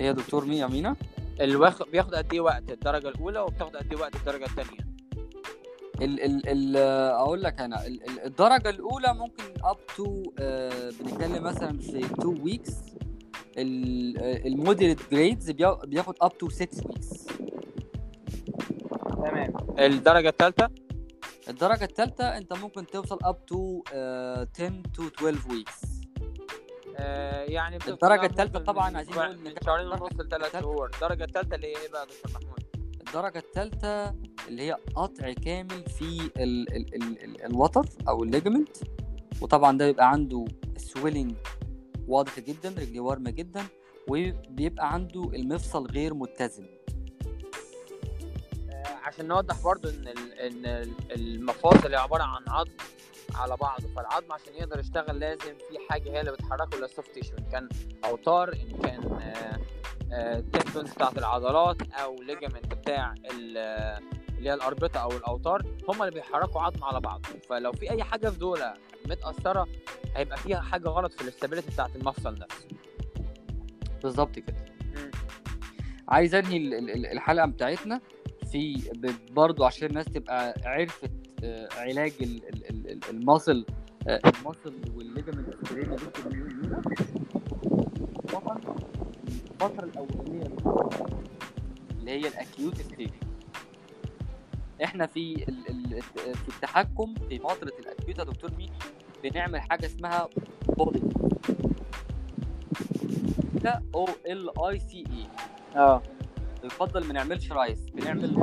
إيه يا دكتور مينا؟ مينا الوخ... بياخد قد إيه وقت الدرجة الأولى وبتاخد قد إيه وقت الدرجة الثانية ال ال ال أقول لك أنا ال ال الدرجة الأولى ممكن up to بنتكلم مثلا في 2 weeks ال moderate grades بياخد up to 6 weeks تمام. الدرجة الثالثه الدرجة الثالثة انت ممكن توصل up to uh, 10 to 12 weeks. آه يعني التالتة ممكن طبعاً عايزين نقول من شهرين الدرجة ونص لثلاث شهور. الدرجة الثالثه اللي هي إيه بقى يا دكتور محمود؟ الدرجة الثالثة اللي هي قطع كامل في ال ال ال ال الوتر أو ال ligament وطبعا ده بيبقى عنده swelling واضح جدا رجليه وارمة جدا وبيبقى عنده المفصل غير متزن. عشان نوضح برضو إن إن ال- المفاصل عبارة عن عظم على بعضه فالعظم عشان يقدر يشتغل لازم في حاجة هي اللي بتحركه اللي ال soft tissue إن كان أوتار إن كان tendons بتاعت العضلات أو ligament بتاع آه، اللي هي الأربطة أو الأوتار هم اللي بيحركوا عظم على بعض. فلو في أي حاجة في دول متأثرة هيبقى فيها حاجة غلط في ال stability بتاعت المفصل نفسه بالظبط كده. عايز أنهي ال- ال- ال- الحلقة بتاعتنا في برضو عشان الناس تبقى عرفت آه، علاج ال- ال- ال- ال- ال muscle ال muscle وال ligament الفترة الأولانية اللي هي الأكيوت ستيج إحنا في ال- ال- في التحكم في فتره الأكيوت يا دكتور مينا بنعمل حاجة اسمها بودي ده أو ال اي سي اي آه. يفضل ما نعملش رايس بنعمل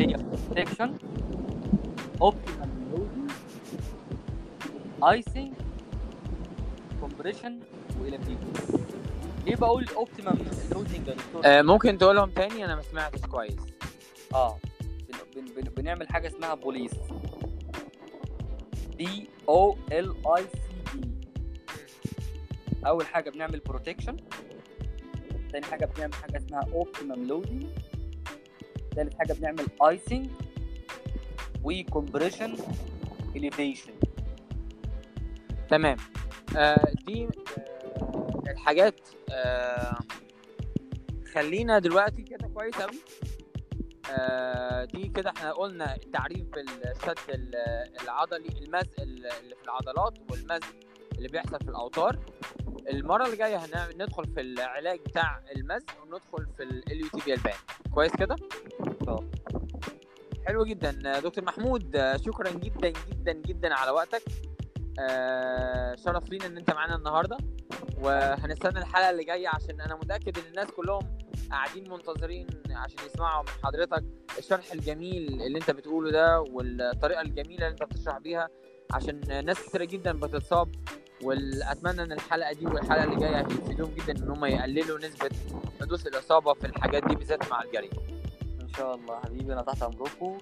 هي سكشن اوبتيمال لودنج icing compression وال elevation ليه بقول optimal loading يا دكتور؟ آه، ممكن تقولهم تاني؟ أنا ما سمعتش كويس. آه. بن بن بن بنعمل حاجة اسمها POLICE. P O L I C E. أول حاجة بنعمل protection تاني حاجة بنعمل حاجة اسمها optimum loading تالت حاجة بنعمل icing وكمبريشن اليفيشن تمام. آه دي آه الحاجات آه خلينا دلوقتي كده كويس قوي دي كده إحنا قلنا التعريف بالشد ال- العضلي المزق اللي في العضلات والمزق اللي بيحصل في الأوتار. المرة اللي جاية هنعمل ندخل في العلاج بتاع المزق وندخل في اليو تي بي البان كويس كده؟ آه. حلو جدا. دكتور محمود آه، شكرا جدا جدا جدا على وقتك. آه، شرف لينا إن أنت معانا النهارده. وهنستنى الحلقة اللي جاية عشان أنا متأكد إن الناس كلهم قاعدين منتظرين عشان يسمعوا من حضرتك الشرح الجميل اللي انت بتقوله ده والطريقة الجميلة اللي انت بتشرح بيها عشان ناس كتيرة جدا بتتصاب وأتمنى إن الحلقة دي والحلقة اللي جاية هيفيدوهم جدا إن هم يقللوا نسبة حدوث الإصابة في الحاجات دي بالذات مع الجري. إن شاء الله حبيبي أنا تحت أمركم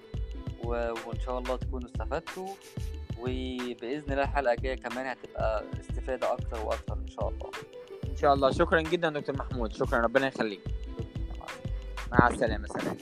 و... وإن شاء الله تكونوا استفدتوا وبإذن الله الحلقة الجاية كمان هتبقى استفادة أكتر وأكتر إن شاء الله. إن شاء الله. شكرا جدا دكتور محمود. شكرا. ربنا يخليك. مع السلامة سلام.